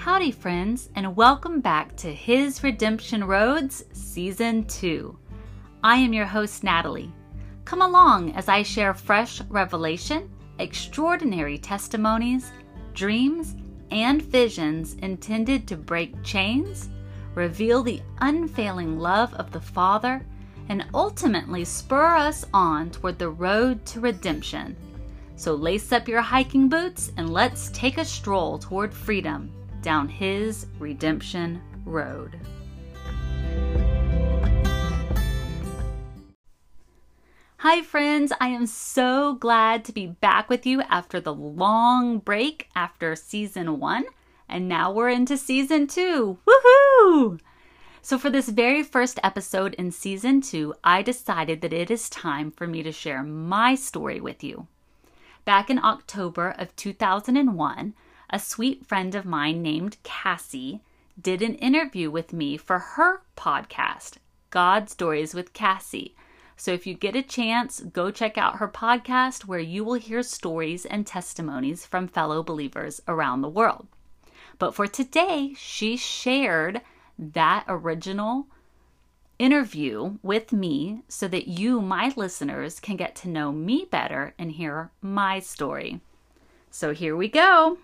Howdy, friends, and welcome back to His Redemption Roads Season 2. I am your host, Natalie. Come along as I share fresh revelation, extraordinary testimonies, dreams, and visions intended to break chains, reveal the unfailing love of the Father, and ultimately spur us on toward the road to redemption. So lace up your hiking boots and let's take a stroll toward freedom down His redemption road. Hi, friends. I am so glad to be back with you after the long break after season one. And now we're into season two. Woohoo! So, for this very first episode in season two, I decided that it is time for me to share my story with you. Back in October of 2001, a sweet friend of mine named Cassie did an interview with me for her podcast, God Stories with Cassie. So if you get a chance, go check out her podcast where you will hear stories and testimonies from fellow believers around the world. But for today, she shared that original interview with me so that you, my listeners, can get to know me better and hear my story. So here we go.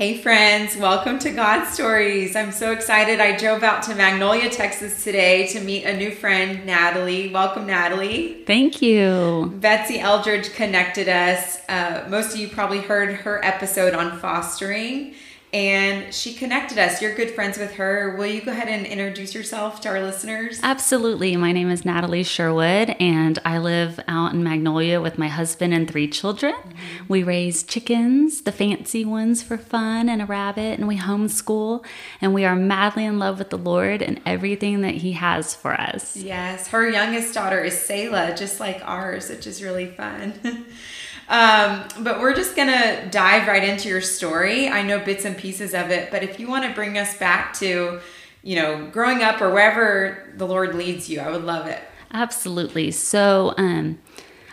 Hey, friends, welcome to God Stories. I'm so excited. I drove out to Magnolia, Texas today to meet a new friend, Natalie. Welcome, Natalie. Thank you. Betsy Eldridge connected us. Uh, most of you probably heard her episode on fostering and she connected us. You're good friends with her. Will you go ahead and introduce yourself to our listeners? Absolutely. My name is Natalie Sherwood, and I live out in Magnolia with my husband and three children. Mm-hmm. We raise chickens, the fancy ones for fun, and a rabbit, and we homeschool, and we are madly in love with the Lord and everything that He has for us. Yes. Her youngest daughter is Selah, just like ours, which is really fun. Um, but we're just gonna dive right into your story. I know bits and pieces of it, but if you want to bring us back to, you know, growing up or wherever the Lord leads you, I would love it. Absolutely. So, um,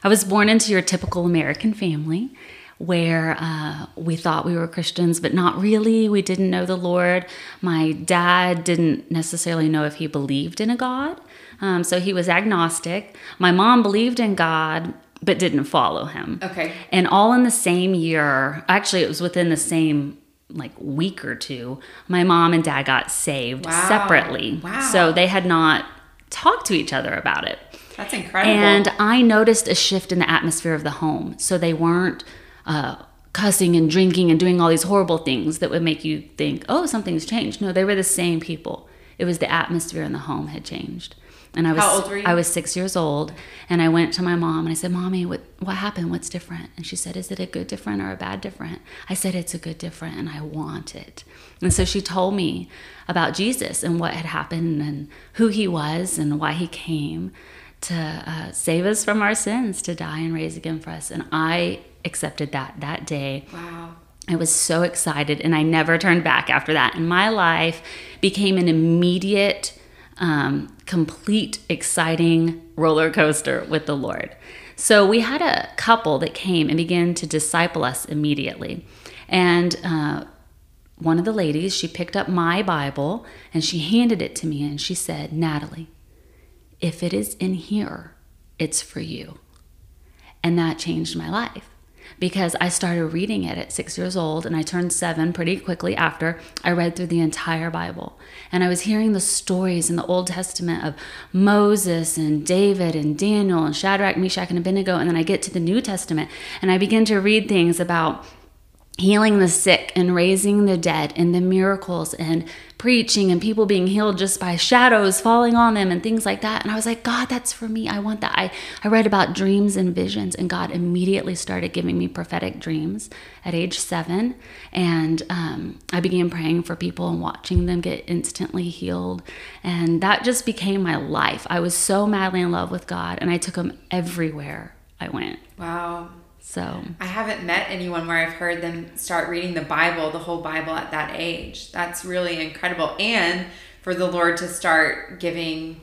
I was born into your typical American family where uh, we thought we were Christians, but not really. We didn't know the Lord. My dad didn't necessarily know if he believed in a God. Um, so he was agnostic. My mom believed in God, but didn't follow him. Okay. And all in the same year, actually, it was within the same like week or two, my mom and dad got saved wow. separately. Wow. So they had not talked to each other about it. That's incredible. And I noticed a shift in the atmosphere of the home. So they weren't uh, cussing and drinking and doing all these horrible things that would make you think, oh, something's changed. No, they were the same people. It was the atmosphere in the home had changed. And I was How old were you? I was six years old, and I went to my mom and I said, "Mommy, what what happened? What's different?" And she said, "Is it a good different or a bad different?" I said, "It's a good different, and I want it." And so she told me about Jesus and what had happened and who he was and why he came to uh, save us from our sins, to die and raise again for us. And I accepted that that day. Wow. I was so excited, and I never turned back after that. And my life became an immediate um, complete, exciting roller coaster with the Lord. So we had a couple that came and began to disciple us immediately. And uh, one of the ladies, she picked up my Bible and she handed it to me and she said, Natalie, if it is in here, it's for you. And that changed my life because I started reading it at six years old and I turned seven pretty quickly after I read through the entire Bible. And I was hearing the stories in the Old Testament of Moses and David and Daniel and Shadrach, Meshach, and Abednego. And then I get to the New Testament and I begin to read things about healing the sick and raising the dead and the miracles and preaching and people being healed just by shadows falling on them and things like that. And I was like, God, that's for me. I want that. I, I read about dreams and visions, and God immediately started giving me prophetic dreams at age seven. And um, I began praying for people and watching them get instantly healed. And that just became my life. I was so madly in love with God, and I took him everywhere I went. Wow. So I haven't met anyone where I've heard them start reading the Bible, the whole Bible at that age. That's really incredible. And for the Lord to start giving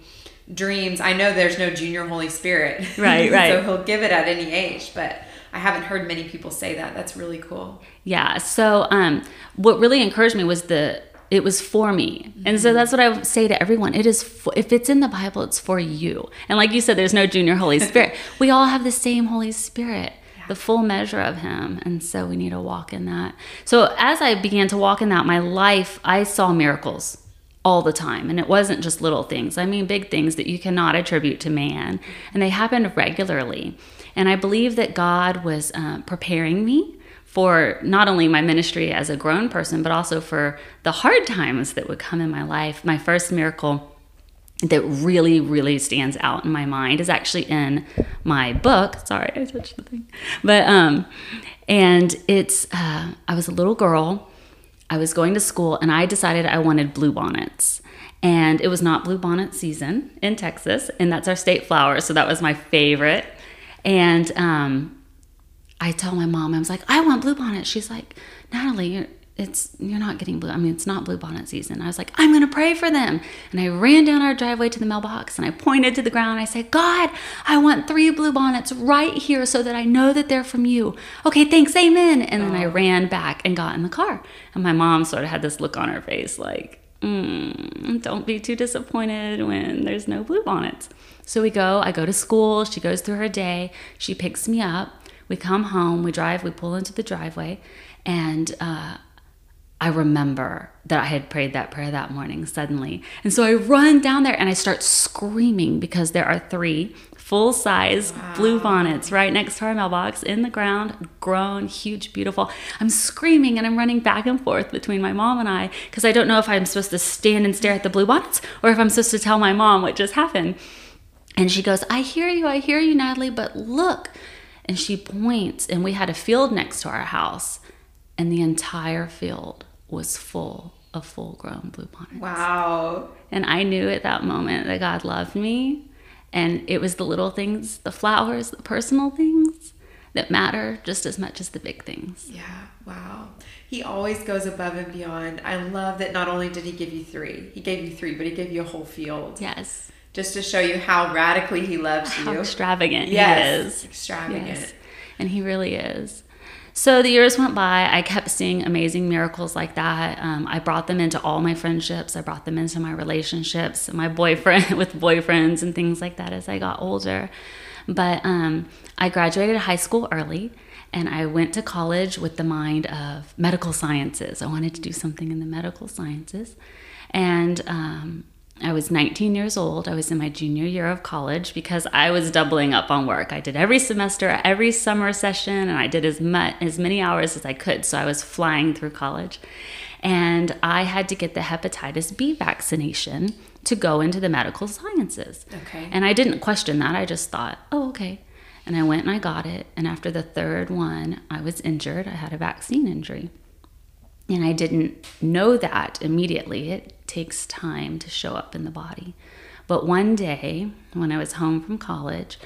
dreams. I know there's no junior Holy Spirit. Right, right. so he'll give it at any age, but I haven't heard many people say that. That's really cool. Yeah. So um, what really encouraged me was the it was for me and so that's what i would say to everyone it is for, if it's in the bible it's for you and like you said there's no junior holy spirit we all have the same holy spirit the full measure of him and so we need to walk in that. So as i began to walk in that my life i saw miracles all the time and it wasn't just little things. I mean big things that you cannot attribute to man and they happened regularly. And i believe that god was uh, preparing me for not only my ministry as a grown person, but also for the hard times that would come in my life. My first miracle that really, really stands out in my mind is actually in my book. Sorry, I touched the thing. But, um, and it's, uh, I was a little girl. I was going to school and I decided I wanted blue bonnets. And it was not blue bonnet season in Texas, and that's our state flower. So that was my favorite. And um, I tell my mom, I was like, I want blue bonnet. She's like, Natalie, it's you're not getting blue. I mean, it's not blue bonnet season. I was like, I'm gonna pray for them. And I ran down our driveway to the mailbox and I pointed to the ground. I said, God, I want three blue bonnets right here so that I know that they're from you. Okay, thanks, amen. And then I ran back and got in the car. And my mom sort of had this look on her face like, mm, don't be too disappointed when there's no blue bonnets. So we go, I go to school, she goes through her day, she picks me up. We come home, we drive, we pull into the driveway, and uh, I remember that I had prayed that prayer that morning suddenly. And so I run down there and I start screaming because there are three full size wow. blue bonnets right next to our mailbox in the ground, grown, huge, beautiful. I'm screaming and I'm running back and forth between my mom and I because I don't know if I'm supposed to stand and stare at the blue bonnets or if I'm supposed to tell my mom what just happened. And she goes, I hear you, I hear you, Natalie, but look, and she points, and we had a field next to our house, and the entire field was full of full grown blue bonnets. Wow. And I knew at that moment that God loved me. And it was the little things, the flowers, the personal things that matter just as much as the big things. Yeah, wow. He always goes above and beyond. I love that not only did he give you three, he gave you three, but he gave you a whole field. Yes just to show you how radically he loves you. how you. extravagant yes, he is. Extravagant. Yes. And he really is. So the years went by. I kept seeing amazing miracles like that. Um, I brought them into all my friendships. I brought them into my relationships, my boyfriend with boyfriends and things like that as I got older. But um, I graduated high school early and I went to college with the mind of medical sciences. I wanted to do something in the medical sciences. And um, I was 19 years old. I was in my junior year of college because I was doubling up on work. I did every semester, every summer session, and I did as much as many hours as I could. So I was flying through college. And I had to get the hepatitis B vaccination to go into the medical sciences. Okay. And I didn't question that. I just thought, "Oh, okay." And I went and I got it, and after the third one, I was injured. I had a vaccine injury. And I didn't know that immediately. It takes time to show up in the body. But one day, when I was home from college,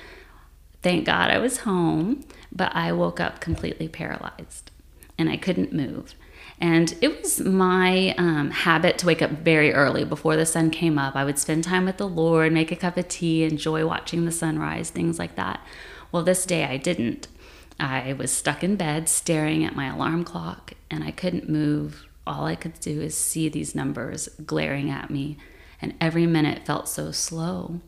thank God I was home, but I woke up completely paralyzed and I couldn't move. And it was my um, habit to wake up very early before the sun came up. I would spend time with the Lord, make a cup of tea, enjoy watching the sunrise, things like that. Well, this day I didn't. I was stuck in bed staring at my alarm clock and I couldn't move. All I could do is see these numbers glaring at me, and every minute felt so slow.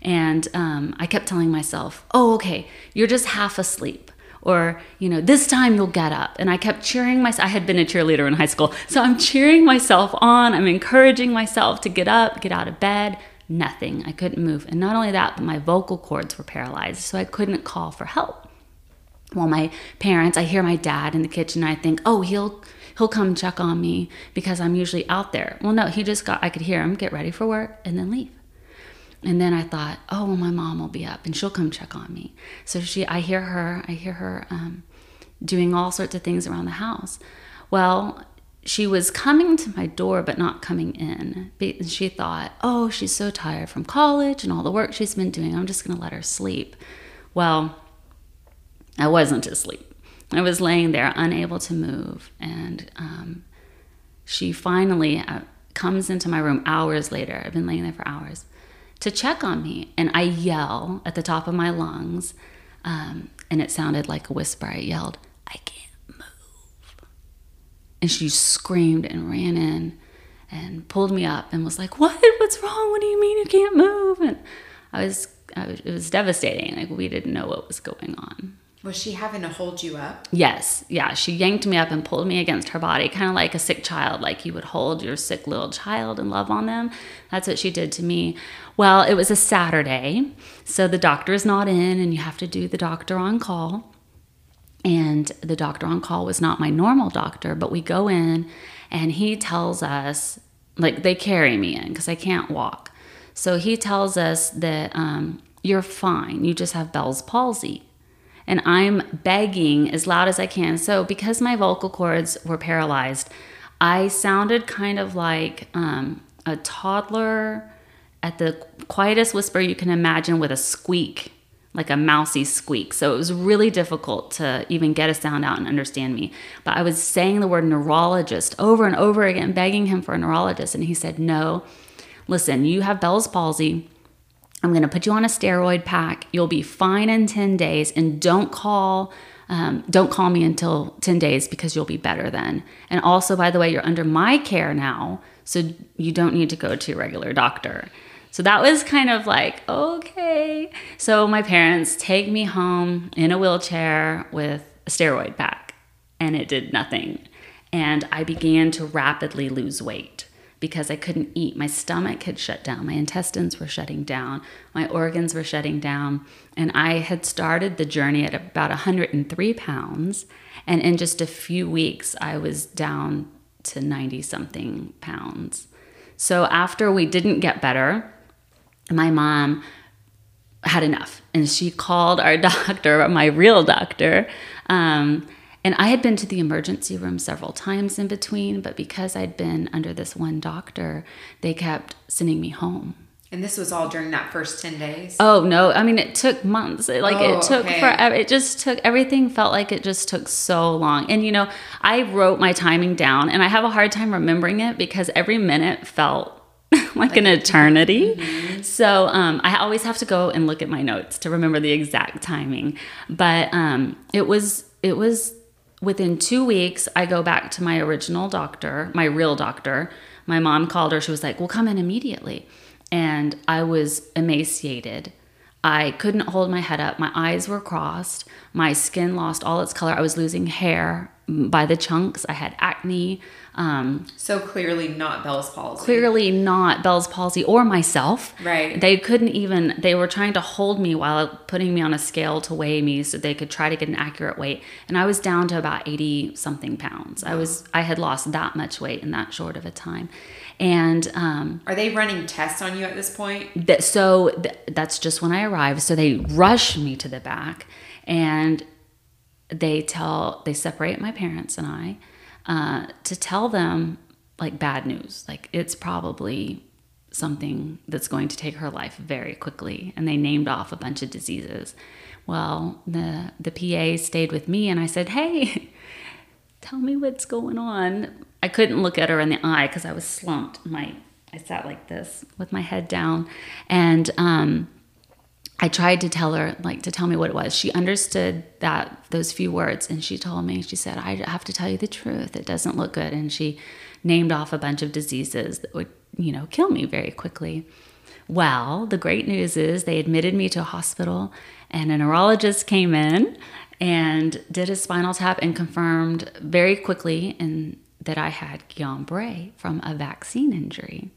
And um, I kept telling myself, oh, okay, you're just half asleep. Or, you know, this time you'll get up. And I kept cheering myself. I had been a cheerleader in high school. So I'm cheering myself on. I'm encouraging myself to get up, get out of bed. Nothing. I couldn't move. And not only that, but my vocal cords were paralyzed. So I couldn't call for help well my parents i hear my dad in the kitchen i think oh he'll he'll come check on me because i'm usually out there. Well no he just got i could hear him get ready for work and then leave. And then i thought oh well my mom will be up and she'll come check on me. So she i hear her i hear her um, doing all sorts of things around the house. Well she was coming to my door but not coming in. She thought oh she's so tired from college and all the work she's been doing. I'm just going to let her sleep. Well I wasn't asleep. I was laying there, unable to move. And um, she finally uh, comes into my room hours later. I've been laying there for hours to check on me. And I yell at the top of my lungs. Um, and it sounded like a whisper. I yelled, I can't move. And she screamed and ran in and pulled me up and was like, What? What's wrong? What do you mean you can't move? And I was, I was it was devastating. Like, we didn't know what was going on. Was she having to hold you up? Yes. Yeah. She yanked me up and pulled me against her body, kind of like a sick child, like you would hold your sick little child and love on them. That's what she did to me. Well, it was a Saturday. So the doctor is not in, and you have to do the doctor on call. And the doctor on call was not my normal doctor, but we go in and he tells us, like, they carry me in because I can't walk. So he tells us that um, you're fine. You just have Bell's palsy and I'm begging as loud as I can. So, because my vocal cords were paralyzed, I sounded kind of like um, a toddler at the quietest whisper you can imagine with a squeak, like a mousy squeak. So, it was really difficult to even get a sound out and understand me. But I was saying the word neurologist over and over again, begging him for a neurologist. And he said, No, listen, you have Bell's palsy I'm going to put you on a steroid pack. You'll be fine in 10 days and don't call um, don't call me until 10 days because you'll be better then. And also, by the way, you're under my care now, so you don't need to go to your regular doctor. So that was kind of like, okay. So my parents take me home in a wheelchair with a steroid pack, and it did nothing. And I began to rapidly lose weight because I couldn't eat. My stomach had shut down, my intestines were shutting down, my organs were shutting down. And I had started the journey at about 103 pounds. And in just a few weeks, I was down to 90 something pounds. So after we didn't get better, my mom had enough and she called our doctor, my real doctor. Um, and I had been to the emergency room several times in between, but because I'd been under this one doctor, they kept sending me home. And this was all during that first 10 days? Oh, no. I mean, it took months. It, Like, oh, it took okay. forever. It just took, everything felt like it just took so long. And, you know, I wrote my timing down and I have a hard time remembering it because every minute felt like an eternity. Mm-hmm. So um, I always have to go and look at my notes to remember the exact timing. But um, it was, it was, within two weeks, I go back to my original doctor, my real doctor. My mom called her. She was like, Well, come in immediately. And I was emaciated. I couldn't hold my head up. My eyes were crossed. My skin lost all its color. I was losing hair by the chunks. I had acne. Um, so clearly not Bell's palsy. Clearly not Bell's palsy or myself. Right. They couldn't even, they were trying to hold me while putting me on a scale to weigh me so they could try to get an accurate weight. And I was down to about 80 something pounds. Wow. I was, I had lost that much weight in that short of a time. And um, are they running tests on you at this point? That, so th- that's just when I arrived. So they rush me to the back and they tell, they separate my parents and I uh, to tell them like bad news. Like it's probably something that's going to take her life very quickly. And they named off a bunch of diseases. Well, the the PA stayed with me and I said, "Hey, tell me what's going on." I couldn't look at her in the eye because I was slumped. My I sat like this with my head down, and um, I tried to tell her, like, to tell me what it was. She understood that those few words, and she told me, she said, I have to tell you the truth. It doesn't look good. And she named off a bunch of diseases that would, you know, kill me very quickly. Well, the great news is they admitted me to a hospital, and a neurologist came in and did a spinal tap and confirmed very quickly in, that I had Guillain-Barré from a vaccine injury.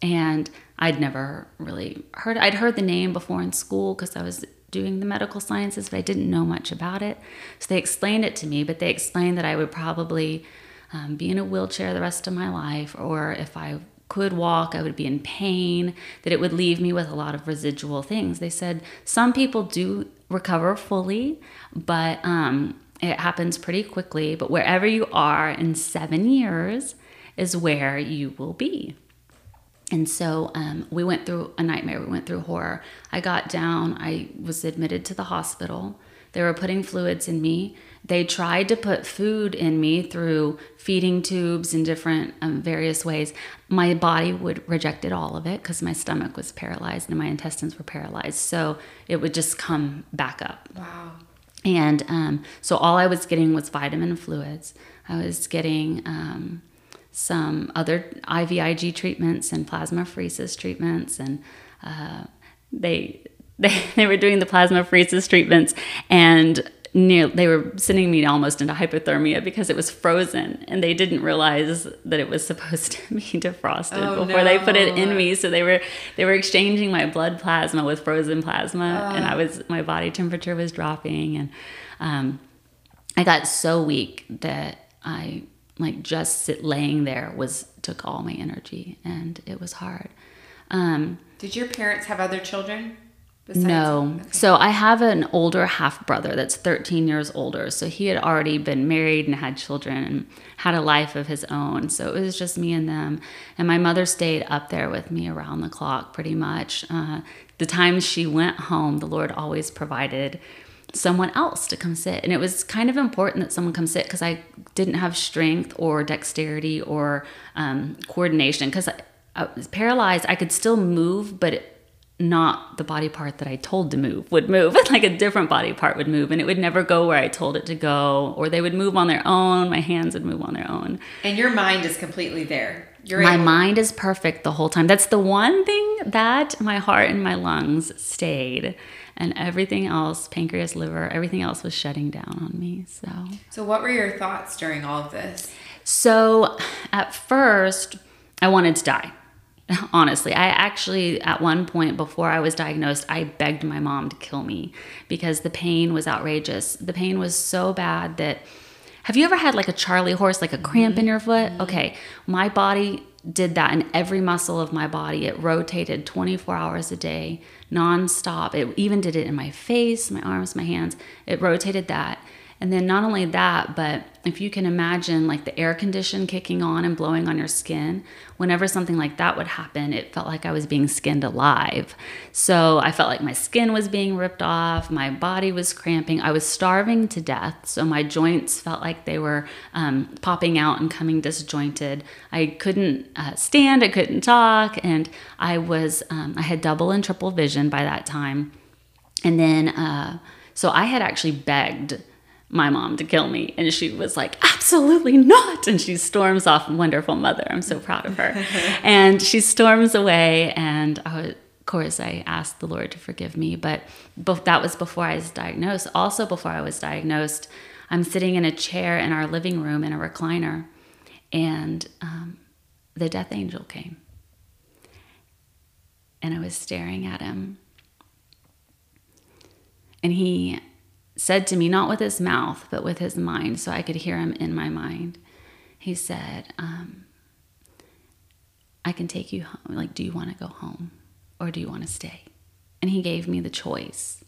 And I'd never really heard I'd heard the name before in school because I was doing the medical sciences, but I didn't know much about it. So they explained it to me, but they explained that I would probably um, be in a wheelchair the rest of my life, or if I could walk, I would be in pain, that it would leave me with a lot of residual things. They said some people do recover fully, but um, it happens pretty quickly. But wherever you are in seven years is where you will be. And so um, we went through a nightmare. We went through horror. I got down. I was admitted to the hospital. They were putting fluids in me. They tried to put food in me through feeding tubes in different um, various ways. My body would rejected all of it because my stomach was paralyzed and my intestines were paralyzed. So it would just come back up. Wow. And um, so all I was getting was vitamin fluids. I was getting um, some other IVIG treatments and plasmapheresis treatments, and uh, they, they they were doing the plasmapheresis treatments, and near, they were sending me almost into hypothermia because it was frozen and they didn't realize that it was supposed to be defrosted Oh, before they put it in me. So they were they were exchanging my blood plasma with frozen plasma and i was my body temperature was dropping and um, i got so weak that i like just sit laying there was took all my energy and it was hard um, Did your parents have other children? besides- no. Okay. So I have an older half brother that's 13 years older. So he had already been married and had children and had a life of his own. So it was just me and them. And my mother stayed up there with me around the clock pretty much. Uh, the times she went home, the Lord always provided someone else to come sit. And it was kind of important that someone come sit because I didn't have strength or dexterity or um, coordination because I, I was paralyzed. I could still move, but it, not the body part that I told to move would move. like a different body part would move, and it would never go where I told it to go, or they would move on their own. My hands would move on their own. And your mind is completely there. You're My able- mind is perfect the whole time. That's the one thing that my heart and my lungs stayed, and everything else, pancreas, liver, everything else was shutting down on me. So. So, what were your thoughts during all of this? So at first, I wanted to die. Honestly, I actually, at one point before I was diagnosed, I begged my mom to kill me because the pain was outrageous. The pain was so bad that. Have you ever had like a Charlie horse, like a cramp in your foot? Mm-hmm. Okay, my body did that in every muscle of my body. It rotated 24 hours a day, nonstop. It even did it in my face, my arms, my hands. It rotated that. And then not only that, but if you can imagine like the air condition kicking on and blowing on your skin, whenever something like that would happen, it felt like I was being skinned alive. So I felt like my skin was being ripped off, my body was cramping, I was starving to death. So my joints felt like they were um, popping out and coming disjointed. I couldn't uh, stand, I couldn't talk, and I was, um, I had double and triple vision by that time. And then, uh, so I had actually begged my mom to kill me. And she was like, absolutely not. And she storms off, wonderful mother. I'm so proud of her. and she storms away. And I was, of course, I asked the Lord to forgive me. But that was before I was diagnosed. Also, before I was diagnosed, I'm sitting in a chair in our living room in a recliner. And um, the death angel came. And I was staring at him. And he said to me, not with his mouth, but with his mind, so I could hear him in my mind. He said, um, I can take you home. Like, do you want to go home or do you want to stay? And he gave me the choice.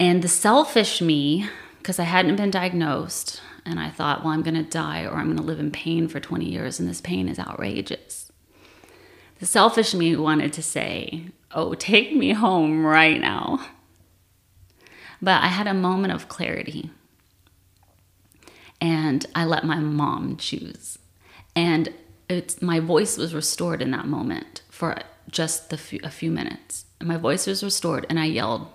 And the selfish me, because I hadn't been diagnosed, and I thought, well, I'm going to die or I'm going to live in pain for 20 years, and this pain is outrageous. The selfish me wanted to say, oh, take me home right now. But I had a moment of clarity. And I let my mom choose. And it's, my voice was restored in that moment for just the few, a few minutes. And my voice was restored, and I yelled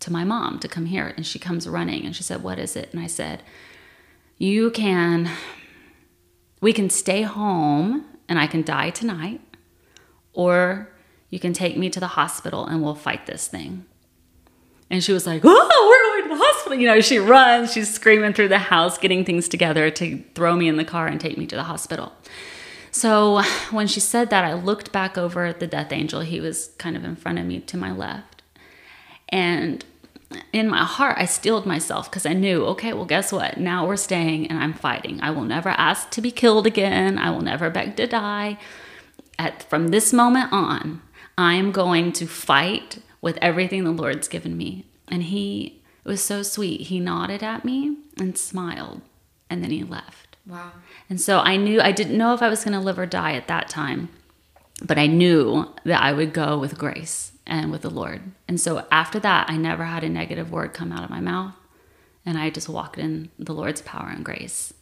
to my mom to come here. And she comes running and she said, What is it? And I said, You can, we can stay home and I can die tonight, or you can take me to the hospital and we'll fight this thing. And she was like, Oh, we're going to the hospital. You know, she runs, she's screaming through the house, getting things together to throw me in the car and take me to the hospital. So when she said that, I looked back over at the death angel. He was kind of in front of me to my left. And in my heart, I steeled myself because I knew, okay, well, guess what? Now we're staying and I'm fighting. I will never ask to be killed again. I will never beg to die. At, from this moment on, I am going to fight with everything the Lord's given me. And he it was so sweet. He nodded at me and smiled, and then he left. Wow. And so I knew I didn't know if I was going to live or die at that time, but I knew that I would go with grace and with the Lord. And so after that, I never had a negative word come out of my mouth, and I just walked in the Lord's power and grace.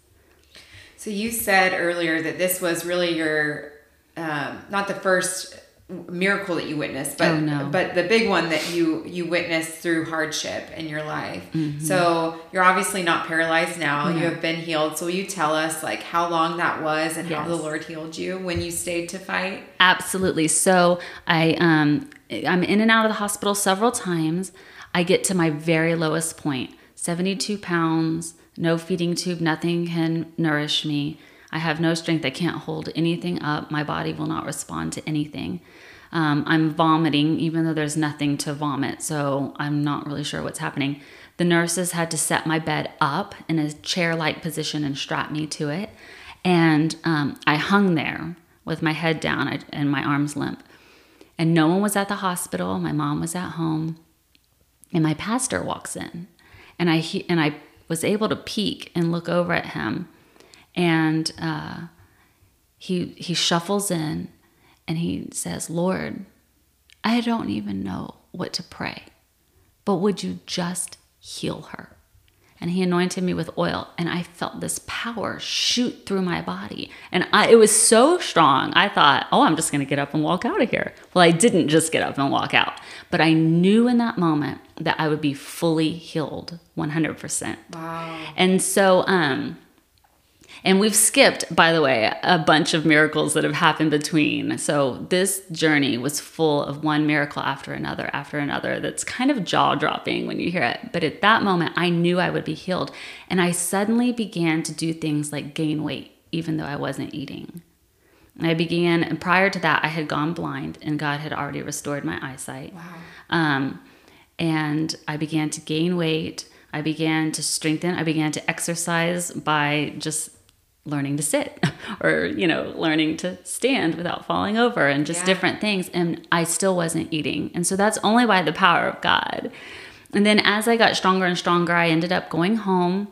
So you said earlier that this was really your um, not the first miracle that you witnessed, but Oh, no. but the big one that you you witnessed through hardship in your life. Mm-hmm. So you're obviously not paralyzed now. You have been healed. So will you tell us like how long that was and how the Lord healed you when you stayed to fight? Absolutely. So I um I'm in and out of the hospital several times. I get to my very lowest point, 72 pounds, no feeding tube, nothing can nourish me. I have no strength. I can't hold anything up. My body will not respond to anything. Um, I'm vomiting, even though there's nothing to vomit. So I'm not really sure what's happening. The nurses had to set my bed up in a chair like position and strap me to it. And um, I hung there with my head down and my arms limp. And no one was at the hospital. My mom was at home. And my pastor walks in. And I, he, and I was able to peek and look over at him. And uh, he, he shuffles in and he says, Lord, I don't even know what to pray, but would you just heal her? And he anointed me with oil, and I felt this power shoot through my body. And I, it was so strong, I thought, oh, I'm just going to get up and walk out of here. Well, I didn't just get up and walk out, but I knew in that moment that I would be fully healed 100%. Wow. And so, um, and we've skipped, by the way, a bunch of miracles that have happened between. So this journey was full of one miracle after another after another. That's kind of jaw dropping when you hear it. But at that moment, I knew I would be healed. And I suddenly began to do things like gain weight, even though I wasn't eating. And I began, and prior to that, I had gone blind, and God had already restored my eyesight. Wow. Um, and I began to gain weight. I began to strengthen. I began to exercise by just learning to sit or, you know, learning to stand without falling over and just Yeah. different things. And I still wasn't eating. And so that's only by the power of God. And then as I got stronger and stronger, I ended up going home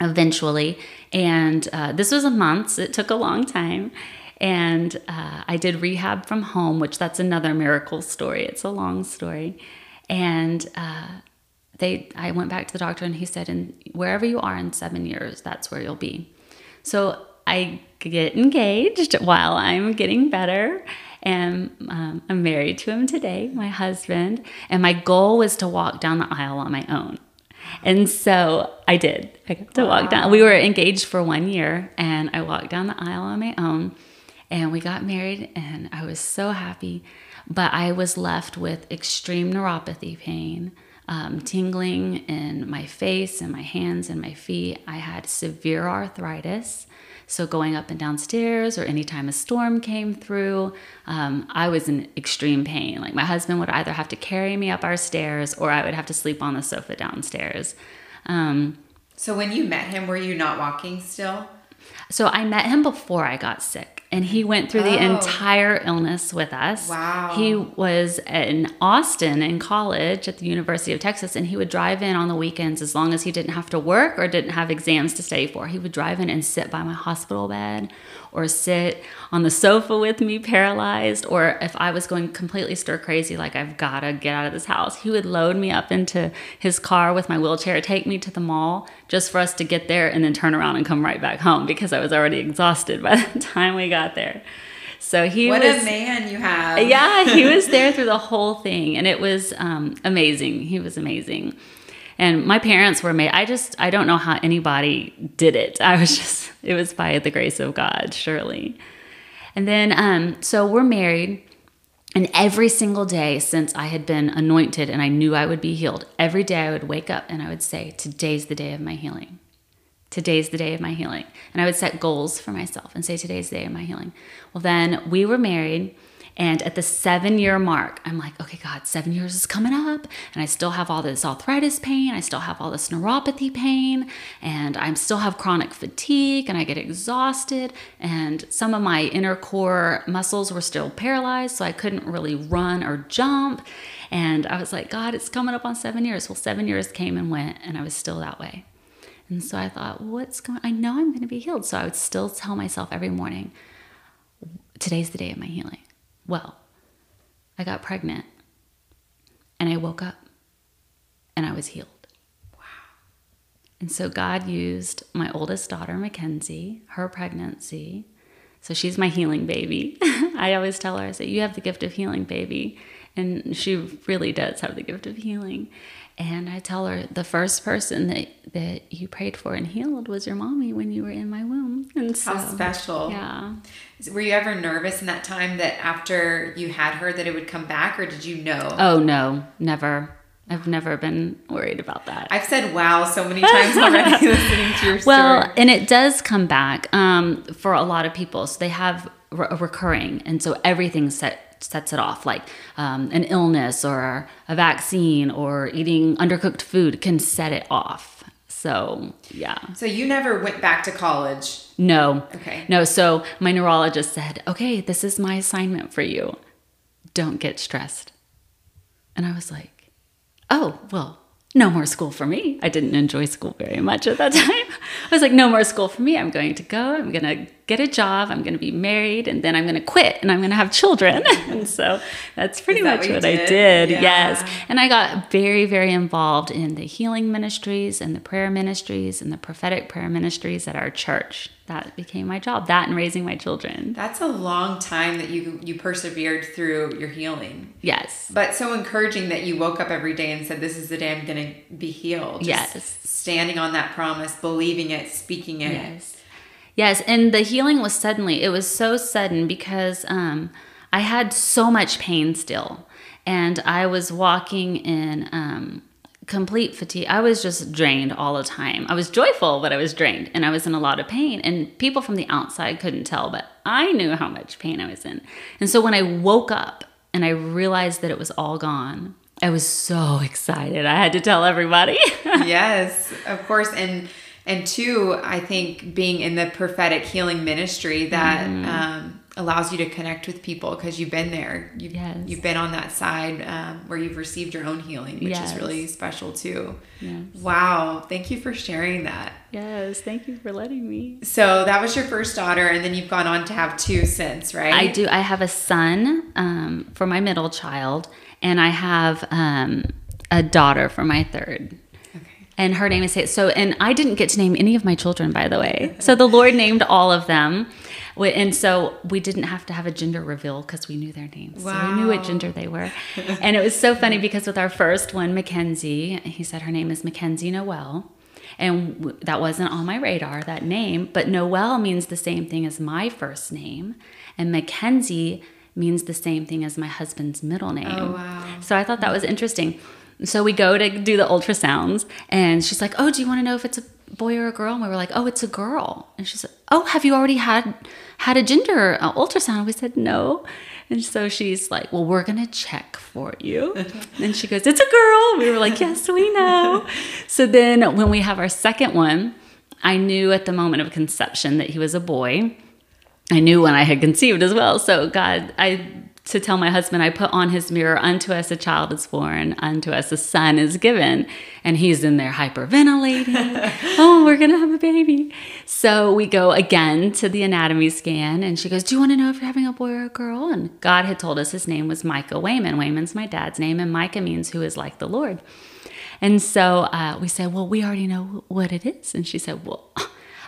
eventually. And uh, this was a month, so it took a long time. And uh, I did rehab from home, which that's another miracle story. It's a long story. And uh, they, I went back to the doctor, and he said, "And wherever you are in seven years, that's where you'll be." So I get engaged while I'm getting better. And um, I'm married to him today, my husband. And my goal was to walk down the aisle on my own. And so I did. I got to walk down. We were engaged for one year, and I walked down the aisle on my own. And we got married, and I was so happy. But I was left with extreme neuropathy pain, um, tingling in my face and my hands and my feet. I had severe arthritis. So, going up and downstairs, or anytime a storm came through, um, I was in extreme pain. Like, my husband would either have to carry me up our stairs or I would have to sleep on the sofa downstairs. Um, So when you met him, were you not walking still? so, I met him before I got sick, and he went through the Oh. entire illness with us. Wow. He was in Austin in college at the University of Texas, and he would drive in on the weekends as long as he didn't have to work or didn't have exams to study for. He would drive in and sit by my hospital bed or sit on the sofa with me paralyzed. Or if I was going completely stir crazy, like I've got to get out of this house, he would load me up into his car with my wheelchair, take me to the mall just for us to get there and then turn around and come right back home because I was already exhausted by the time we got there. So he What was a man you have. yeah, he was there through the whole thing, and it was um, amazing. He was amazing, and my parents were made. I just I don't know how anybody did it. I was just it was by the grace of God, surely. And then um, so we're married. And every single day since I had been anointed and I knew I would be healed, every day I would wake up and I would say, Today's the day of my healing. Today's the day of my healing. And I would set goals for myself and say, Today's the day of my healing. Well, then we were married. And at the seven year mark, I'm like, okay, God, seven years is coming up. And I still have all this arthritis pain. I still have all this neuropathy pain. And I still have chronic fatigue and I get exhausted. And some of my inner core muscles were still paralyzed. So I couldn't really run or jump. And I was like, God, it's coming up on seven years. Well, seven years came and went, and I was still that way. And so I thought, what's going I know I'm going to be healed. So I would still tell myself every morning, today's the day of my healing. Well, I got pregnant and I woke up and I was healed. Wow. And so God used my oldest daughter, Mackenzie, her pregnancy, So she's my healing baby. I always tell her, I say, You have the gift of healing, baby. And she really does have the gift of healing. And I tell her, the first person that, that you prayed for and healed was your mommy when you were in my womb. And so, How special. Yeah. Were you ever nervous in that time that after you had her that it would come back or did you know? Oh, no, never. I've never been worried about that. I've said wow so many times already listening to your story. Well, and it does come back um, for a lot of people. So they have re- a recurring, and so everything's set, sets it off, like um, an illness or a vaccine or eating undercooked food can set it off. So yeah, So you never went back to college. no, Okay. no. So my neurologist said, "Okay, this is my assignment for you. Don't get stressed." And I was like, "Oh, well, no more school for me." I didn't enjoy school very much at that time. I was like, "No more school for me. I'm going to go. I'm going to get a job. I'm going to be married, and then I'm going to quit, and I'm going to have children." and so that's pretty that much what what I did? did. Yeah. Yes, and I got very, very involved in the healing ministries and the prayer ministries and the prophetic prayer ministries at our church. That became my job. That and raising my children. That's a long time that you you persevered through your healing. Yes. But so encouraging that you woke up every day and said, "This is the day I'm going to be healed." Just Yes. standing on that promise, believing it, speaking it. Yes. Yes, and the healing was suddenly. It was so sudden because um, I had so much pain still, and I was walking in um, complete fatigue. I was just drained all the time. I was joyful, but I was drained, and I was in a lot of pain. And people from the outside couldn't tell, but I knew how much pain I was in. And so when I woke up and I realized that it was all gone, I was so excited. I had to tell everybody. yes, of course, and and two, I think being in the prophetic healing ministry that Mm-hmm. um, allows you to connect with people because you've been there. You've, Yes. you've been on that side um, where you've received your own healing, which Yes. is really special too. Yes. Wow, thank you for sharing that. yes, thank you for letting me. So that was your first daughter, and then you've gone on to have two since, right? I do. I have a son um, for my middle child, and I have um, a daughter for my third. Okay. And her name is so. And I didn't get to name any of my children, by the way. So the Lord named all of them, and so we didn't have to have a gender reveal because we knew their names. So we knew what gender they were. and it was so funny because with our first one, Mackenzie, he said her name is Mackenzie Noel. And w- that wasn't on my radar, that name. But Noel means the same thing as my first name. And Mackenzie means the same thing as my husband's middle oh, name. Oh, wow. So I thought that was interesting. So we go to do the ultrasounds, and she's like, "Oh, do you want to know if it's a boy or a girl?" And we were like, "Oh, it's a girl." And she said, "Oh, have you already had had a gender uh, ultrasound?" We said, "No." And so she's like, "Well, we're gonna check for you." and she goes, "It's a girl." We were like, "Yes, we know." so then when we have our second one, I knew at the moment of conception that he was a boy. I knew when I had conceived as well. So God, I to tell my husband, I put on his mirror, unto us a child is born, unto us a son is given. And he's in there hyperventilating. oh, we're gonna have a baby. So we go again to the anatomy scan, and she goes, Do you want to know if you're having a boy or a girl? And God had told us his name was Micah Wayman. Wayman's my dad's name, and Micah means who is like the Lord. And so uh, we said, Well, we already know what it is. And she said, Well,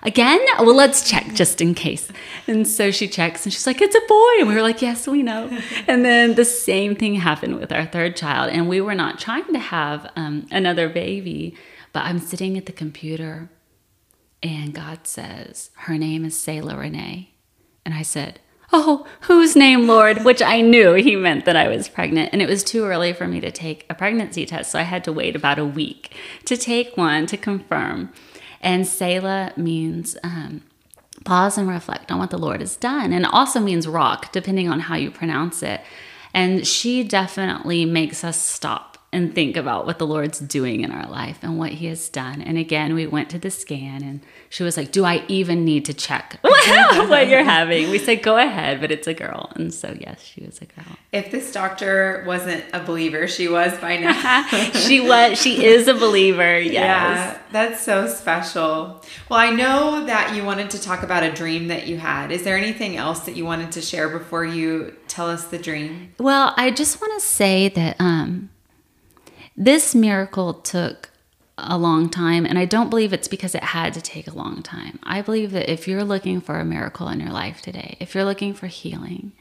again? Well, let's check just in case. And so she checks and she's like, It's a boy. And we were like, Yes, we know. And then the same thing happened with our third child. And we were not trying to have um, another baby, but I'm sitting at the computer and God says, Her name is Selah Renee. And I said, Oh, whose name, Lord? Which I knew he meant that I was pregnant. And it was too early for me to take a pregnancy test. So I had to wait about a week to take one to confirm. And Selah means um, pause and reflect on what the Lord has done. And also means rock, depending on how you pronounce it. And she definitely makes us stop and think about what the Lord's doing in our life and what He has done. And again, we went to the scan and she was like, Do I even need to check what you're having? We said, Go ahead, but it's a girl. And so, yes, she was a girl. If this doctor wasn't a believer, she was by now. she was, she is a believer. Yes. Yeah, that's so special. Well, I know that you wanted to talk about a dream that you had. Is there anything else that you wanted to share before you tell us the dream? Well, I just want to say that um, this miracle took a long time. And I don't believe it's because it had to take a long time. I believe that if you're looking for a miracle in your life today, if you're looking for healing,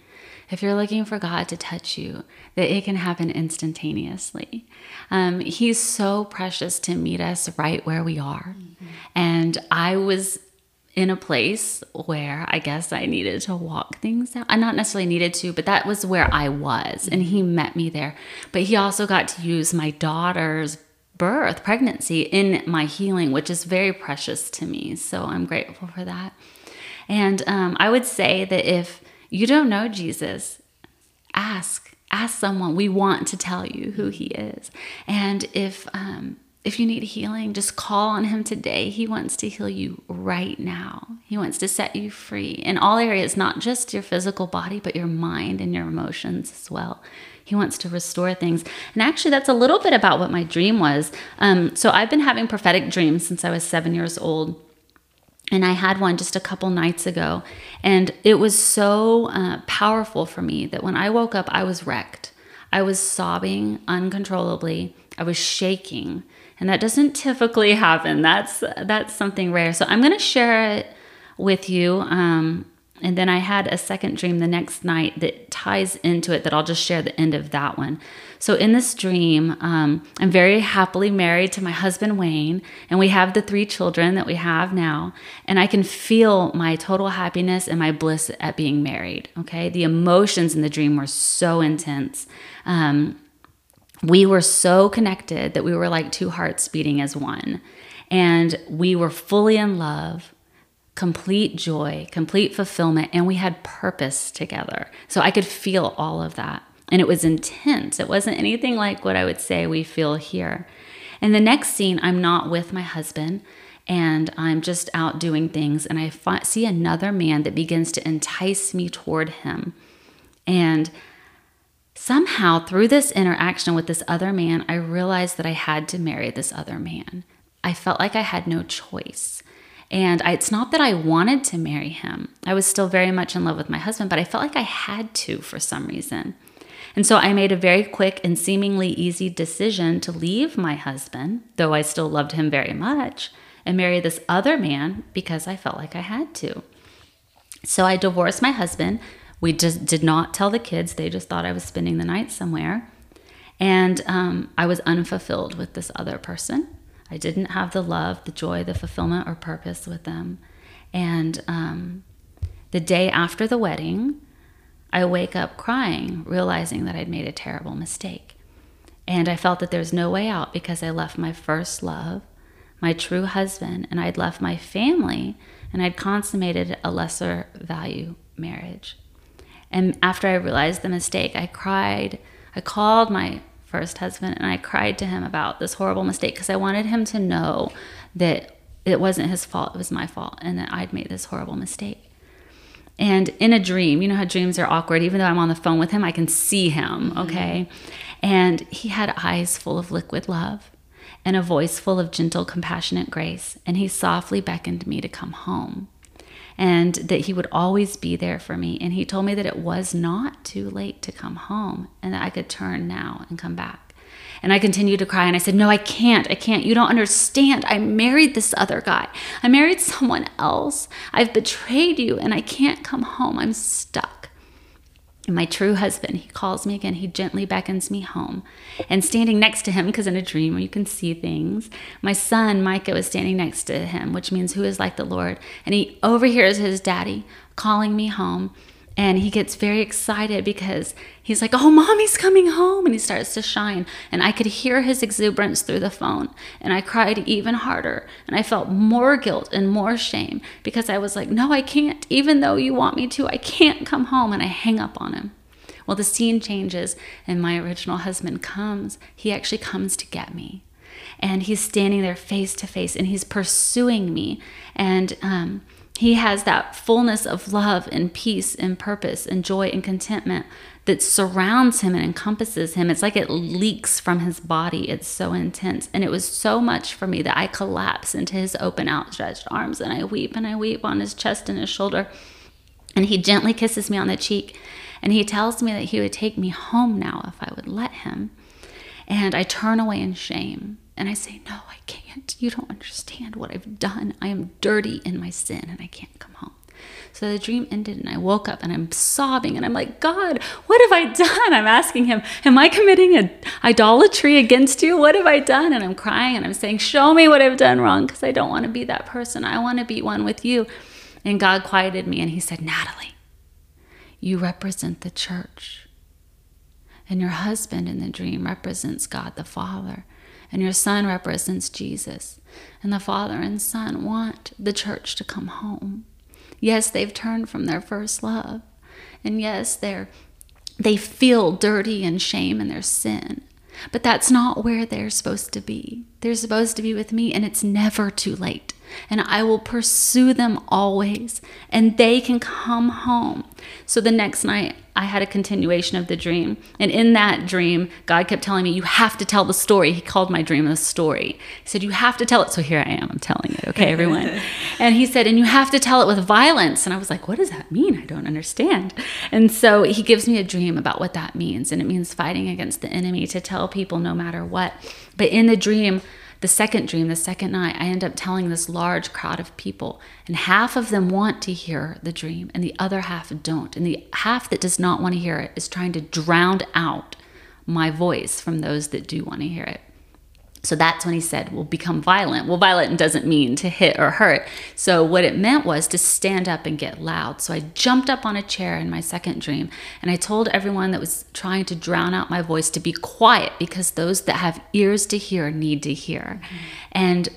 if you're looking for God to touch you, that it can happen instantaneously. Um, he's so precious to meet us right where we are. Mm-hmm. And I was in a place where I guess I needed to walk things out. I not necessarily needed to, but that was where I was. And he met me there. But he also got to use my daughter's birth, pregnancy in my healing, which is very precious to me. So I'm grateful for that. And um, I would say that if you don't know Jesus, ask. Ask someone. We want to tell you who he is. And if um, if you need healing, just call on Him today. He wants to heal you right now. He wants to set you free in all areas, not just your physical body, but your mind and your emotions as well. He wants to restore things. And actually, that's a little bit about what my dream was. Um, so I've been having prophetic dreams since I was seven years old. And I had one just a couple nights ago. And it was so uh, powerful for me that when I woke up, I was wrecked. I was sobbing uncontrollably. I was shaking and that doesn't typically happen. That's that's something rare. So I'm going to share it with you. Um, and then I had a second dream the next night that ties into it. That I'll just share the end of that one. So in this dream, um, I'm very happily married to my husband Wayne, and we have the three children that we have now. And I can feel my total happiness and my bliss at being married. Okay, the emotions in the dream were so intense. Um, we were so connected that we were like two hearts beating as one. And we were fully in love, complete joy, complete fulfillment, and we had purpose together. So I could feel all of that. And it was intense. It wasn't anything like what I would say we feel here. And the next scene, I'm not with my husband and I'm just out doing things. And I see another man that begins to entice me toward him. And Somehow, through this interaction with this other man, I realized that I had to marry this other man. I felt like I had no choice. And I, it's not that I wanted to marry him. I was still very much in love with my husband, but I felt like I had to for some reason. And so I made a very quick and seemingly easy decision to leave my husband, though I still loved him very much, and marry this other man because I felt like I had to. So I divorced my husband, we just did not tell the kids. They just thought I was spending the night somewhere. And um, I was unfulfilled with this other person. I didn't have the love, the joy, the fulfillment, or purpose with them. And um, the day after the wedding, I wake up crying, realizing that I'd made a terrible mistake. And I felt that there's no way out because I left my first love, my true husband, and I'd left my family, and I'd consummated a lesser value marriage. And after I realized the mistake, I cried. I called my first husband and I cried to him about this horrible mistake because I wanted him to know that it wasn't his fault, it was my fault, and that I'd made this horrible mistake. And in a dream, you know how dreams are awkward, even though I'm on the phone with him, I can see him, mm-hmm. okay? Mm-hmm. And he had eyes full of liquid love and a voice full of gentle, compassionate grace. And he softly beckoned me to come home and that he would always be there for me. And he told me that it was not too late to come home and that I could turn now and come back. And I continued to cry and I said, No, I can't. I can't. You don't understand. I married this other guy. I married someone else. I've betrayed you and I can't come home. I'm stuck. And my true husband, he calls me again. He gently beckons me home. And standing next to him, because in a dream you can see things, my son Micah was standing next to him, which means who is like the Lord. And he overhears his daddy calling me home. And he gets very excited because he's like, Oh, mommy's coming home. And he starts to shine. And I could hear his exuberance through the phone. And I cried even harder. And I felt more guilt and more shame because I was like, No, I can't. Even though you want me to, I can't come home. And I hang up on him. Well, the scene changes, and my original husband comes. He actually comes to get me. And he's standing there face to face and he's pursuing me. And, um, he has that fullness of love and peace and purpose and joy and contentment that surrounds him and encompasses him. It's like it leaks from his body. It's so intense. And it was so much for me that I collapse into his open, outstretched arms and I weep and I weep on his chest and his shoulder. And he gently kisses me on the cheek and he tells me that he would take me home now if I would let him. And I turn away in shame And I say, No, I can't. You don't understand what I've done. I am dirty in my sin and I can't come home. So the dream ended and I woke up and I'm sobbing and I'm like, God, what have I done? I'm asking him, Am I committing an idolatry against you? What have I done? And I'm crying and I'm saying, Show me what I've done wrong because I don't want to be that person. I want to be one with you. And God quieted me and he said, Natalie, you represent the church. And your husband in the dream represents God the Father. And your son represents Jesus. And the Father and Son want the church to come home. Yes, they've turned from their first love. And yes, they're they feel dirty and shame in their sin. But that's not where they're supposed to be. They're supposed to be with me, and it's never too late. And I will pursue them always, and they can come home. So the next night, I had a continuation of the dream. And in that dream, God kept telling me, You have to tell the story. He called my dream a story. He said, You have to tell it. So here I am, I'm telling it, okay, everyone. and he said, And you have to tell it with violence. And I was like, What does that mean? I don't understand. And so he gives me a dream about what that means. And it means fighting against the enemy to tell people no matter what. But in the dream, the second dream, the second night, I end up telling this large crowd of people, and half of them want to hear the dream, and the other half don't. And the half that does not want to hear it is trying to drown out my voice from those that do want to hear it. So that's when he said, "Will become violent." Well, violent doesn't mean to hit or hurt. So what it meant was to stand up and get loud. So I jumped up on a chair in my second dream and I told everyone that was trying to drown out my voice to be quiet because those that have ears to hear need to hear. Mm-hmm. And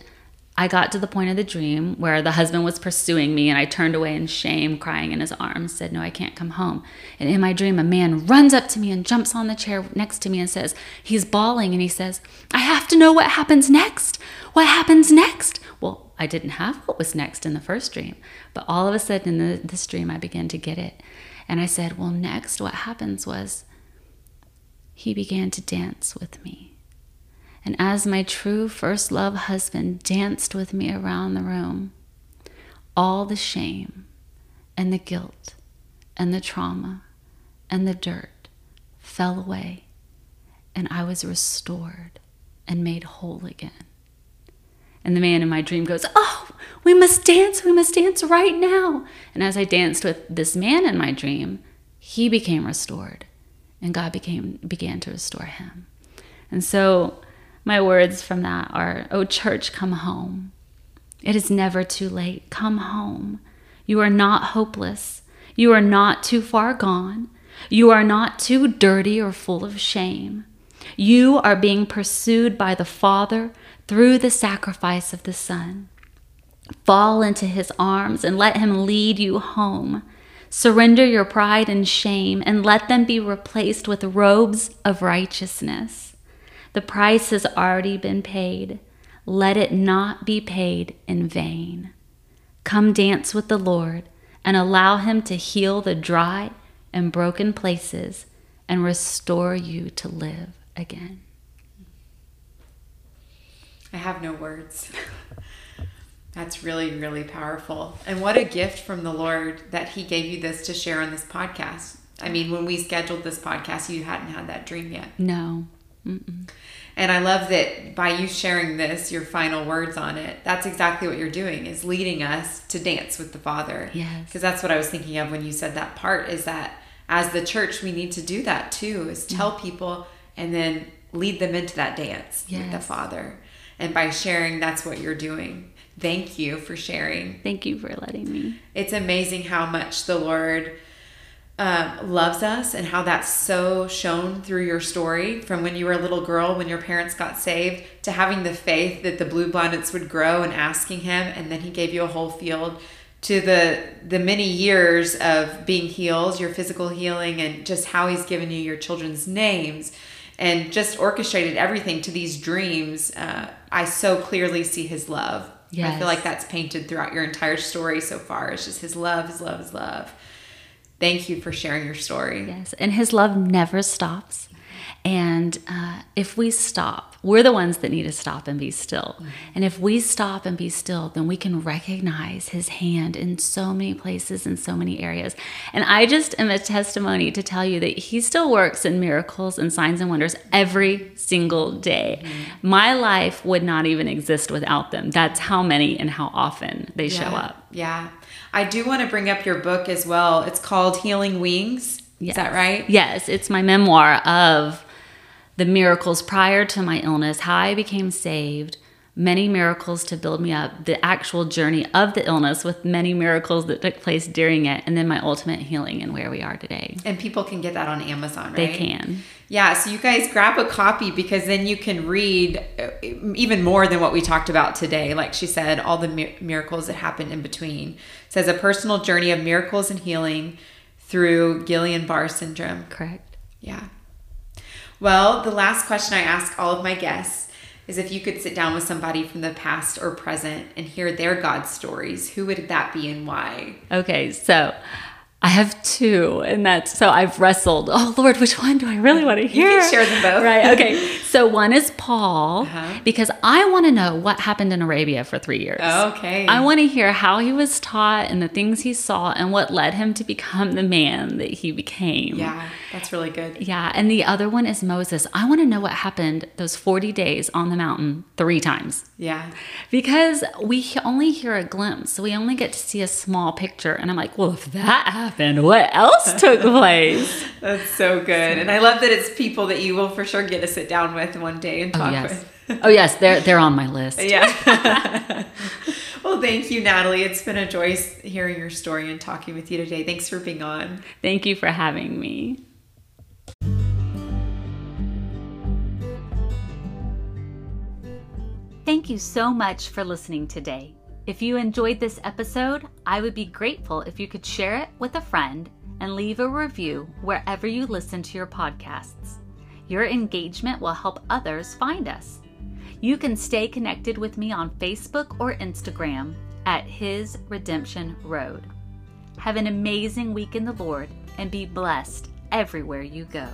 I got to the point of the dream where the husband was pursuing me, and I turned away in shame, crying in his arms, said, No, I can't come home. And in my dream, a man runs up to me and jumps on the chair next to me and says, He's bawling, and he says, I have to know what happens next. What happens next? Well, I didn't have what was next in the first dream, but all of a sudden in the, this dream, I began to get it. And I said, Well, next, what happens was he began to dance with me. And as my true first love husband danced with me around the room, all the shame and the guilt and the trauma and the dirt fell away, and I was restored and made whole again. And the man in my dream goes, Oh, we must dance, we must dance right now. And as I danced with this man in my dream, he became restored, and God became, began to restore him. And so my words from that are, Oh, church, come home. It is never too late. Come home. You are not hopeless. You are not too far gone. You are not too dirty or full of shame. You are being pursued by the Father through the sacrifice of the Son. Fall into his arms and let him lead you home. Surrender your pride and shame and let them be replaced with robes of righteousness. The price has already been paid. Let it not be paid in vain. Come dance with the Lord and allow Him to heal the dry and broken places and restore you to live again. I have no words. That's really, really powerful. And what a gift from the Lord that He gave you this to share on this podcast. I mean, when we scheduled this podcast, you hadn't had that dream yet. No. Mm-mm. And I love that by you sharing this, your final words on it, that's exactly what you're doing is leading us to dance with the Father. Yes. Because that's what I was thinking of when you said that part is that as the church, we need to do that too, is tell mm. people and then lead them into that dance yes. with the Father. And by sharing, that's what you're doing. Thank you for sharing. Thank you for letting me. It's amazing how much the Lord um, loves us and how that's so shown through your story from when you were a little girl when your parents got saved to having the faith that the bluebonnets would grow and asking him and then he gave you a whole field to the the many years of being healed your physical healing and just how he's given you your children's names and just orchestrated everything to these dreams uh, i so clearly see his love. Yes. i feel like that's painted throughout your entire story so far. It's just his love his love his love Thank you for sharing your story. Yes, and his love never stops. And uh, if we stop, we're the ones that need to stop and be still. And if we stop and be still, then we can recognize his hand in so many places, in so many areas. And I just am a testimony to tell you that he still works in miracles and signs and wonders every single day. Mm-hmm. My life would not even exist without them. That's how many and how often they yeah. show up. Yeah. I do want to bring up your book as well. It's called Healing Wings. Yes. Is that right? Yes, it's my memoir of the miracles prior to my illness, how I became saved, many miracles to build me up, the actual journey of the illness with many miracles that took place during it, and then my ultimate healing and where we are today. And people can get that on Amazon, right? They can. Yeah, so you guys grab a copy because then you can read uh, even more than what we talked about today. Like she said, all the miracles that happened in between. It says a personal journey of miracles and healing through Guillain Barre syndrome. Correct. Yeah. Well, the last question I ask all of my guests is if you could sit down with somebody from the past or present and hear their God stories, who would that be and why? Okay, so I have two, and that's so I've wrestled. Oh Lord, which one do I really want to hear? You can share them both, right? Okay, so one is Paul uh-huh. because I want to know what happened in Arabia for three years. Okay, I want to hear how he was taught and the things he saw and what led him to become the man that he became. Yeah, that's really good. Yeah, and the other one is Moses. I want to know what happened those forty days on the mountain three times. Yeah, because we only hear a glimpse, we only get to see a small picture, and I'm like, well, if that happened? What else took place? That's so good. And I love that it's people that you will for sure get to sit down with one day and oh, talk oh, yes. with. oh yes, they're they're on my list. Yeah. well, thank you, Natalie. It's been a joy hearing your story and talking with you today. Thanks for being on. Thank you for having me. Thank you so much for listening today. If you enjoyed this episode, I would be grateful if you could share it with a friend and leave a review wherever you listen to your podcasts. Your engagement will help others find us. You can stay connected with me on Facebook or Instagram at His Redemption Road. Have an amazing week in the Lord and be blessed everywhere you go.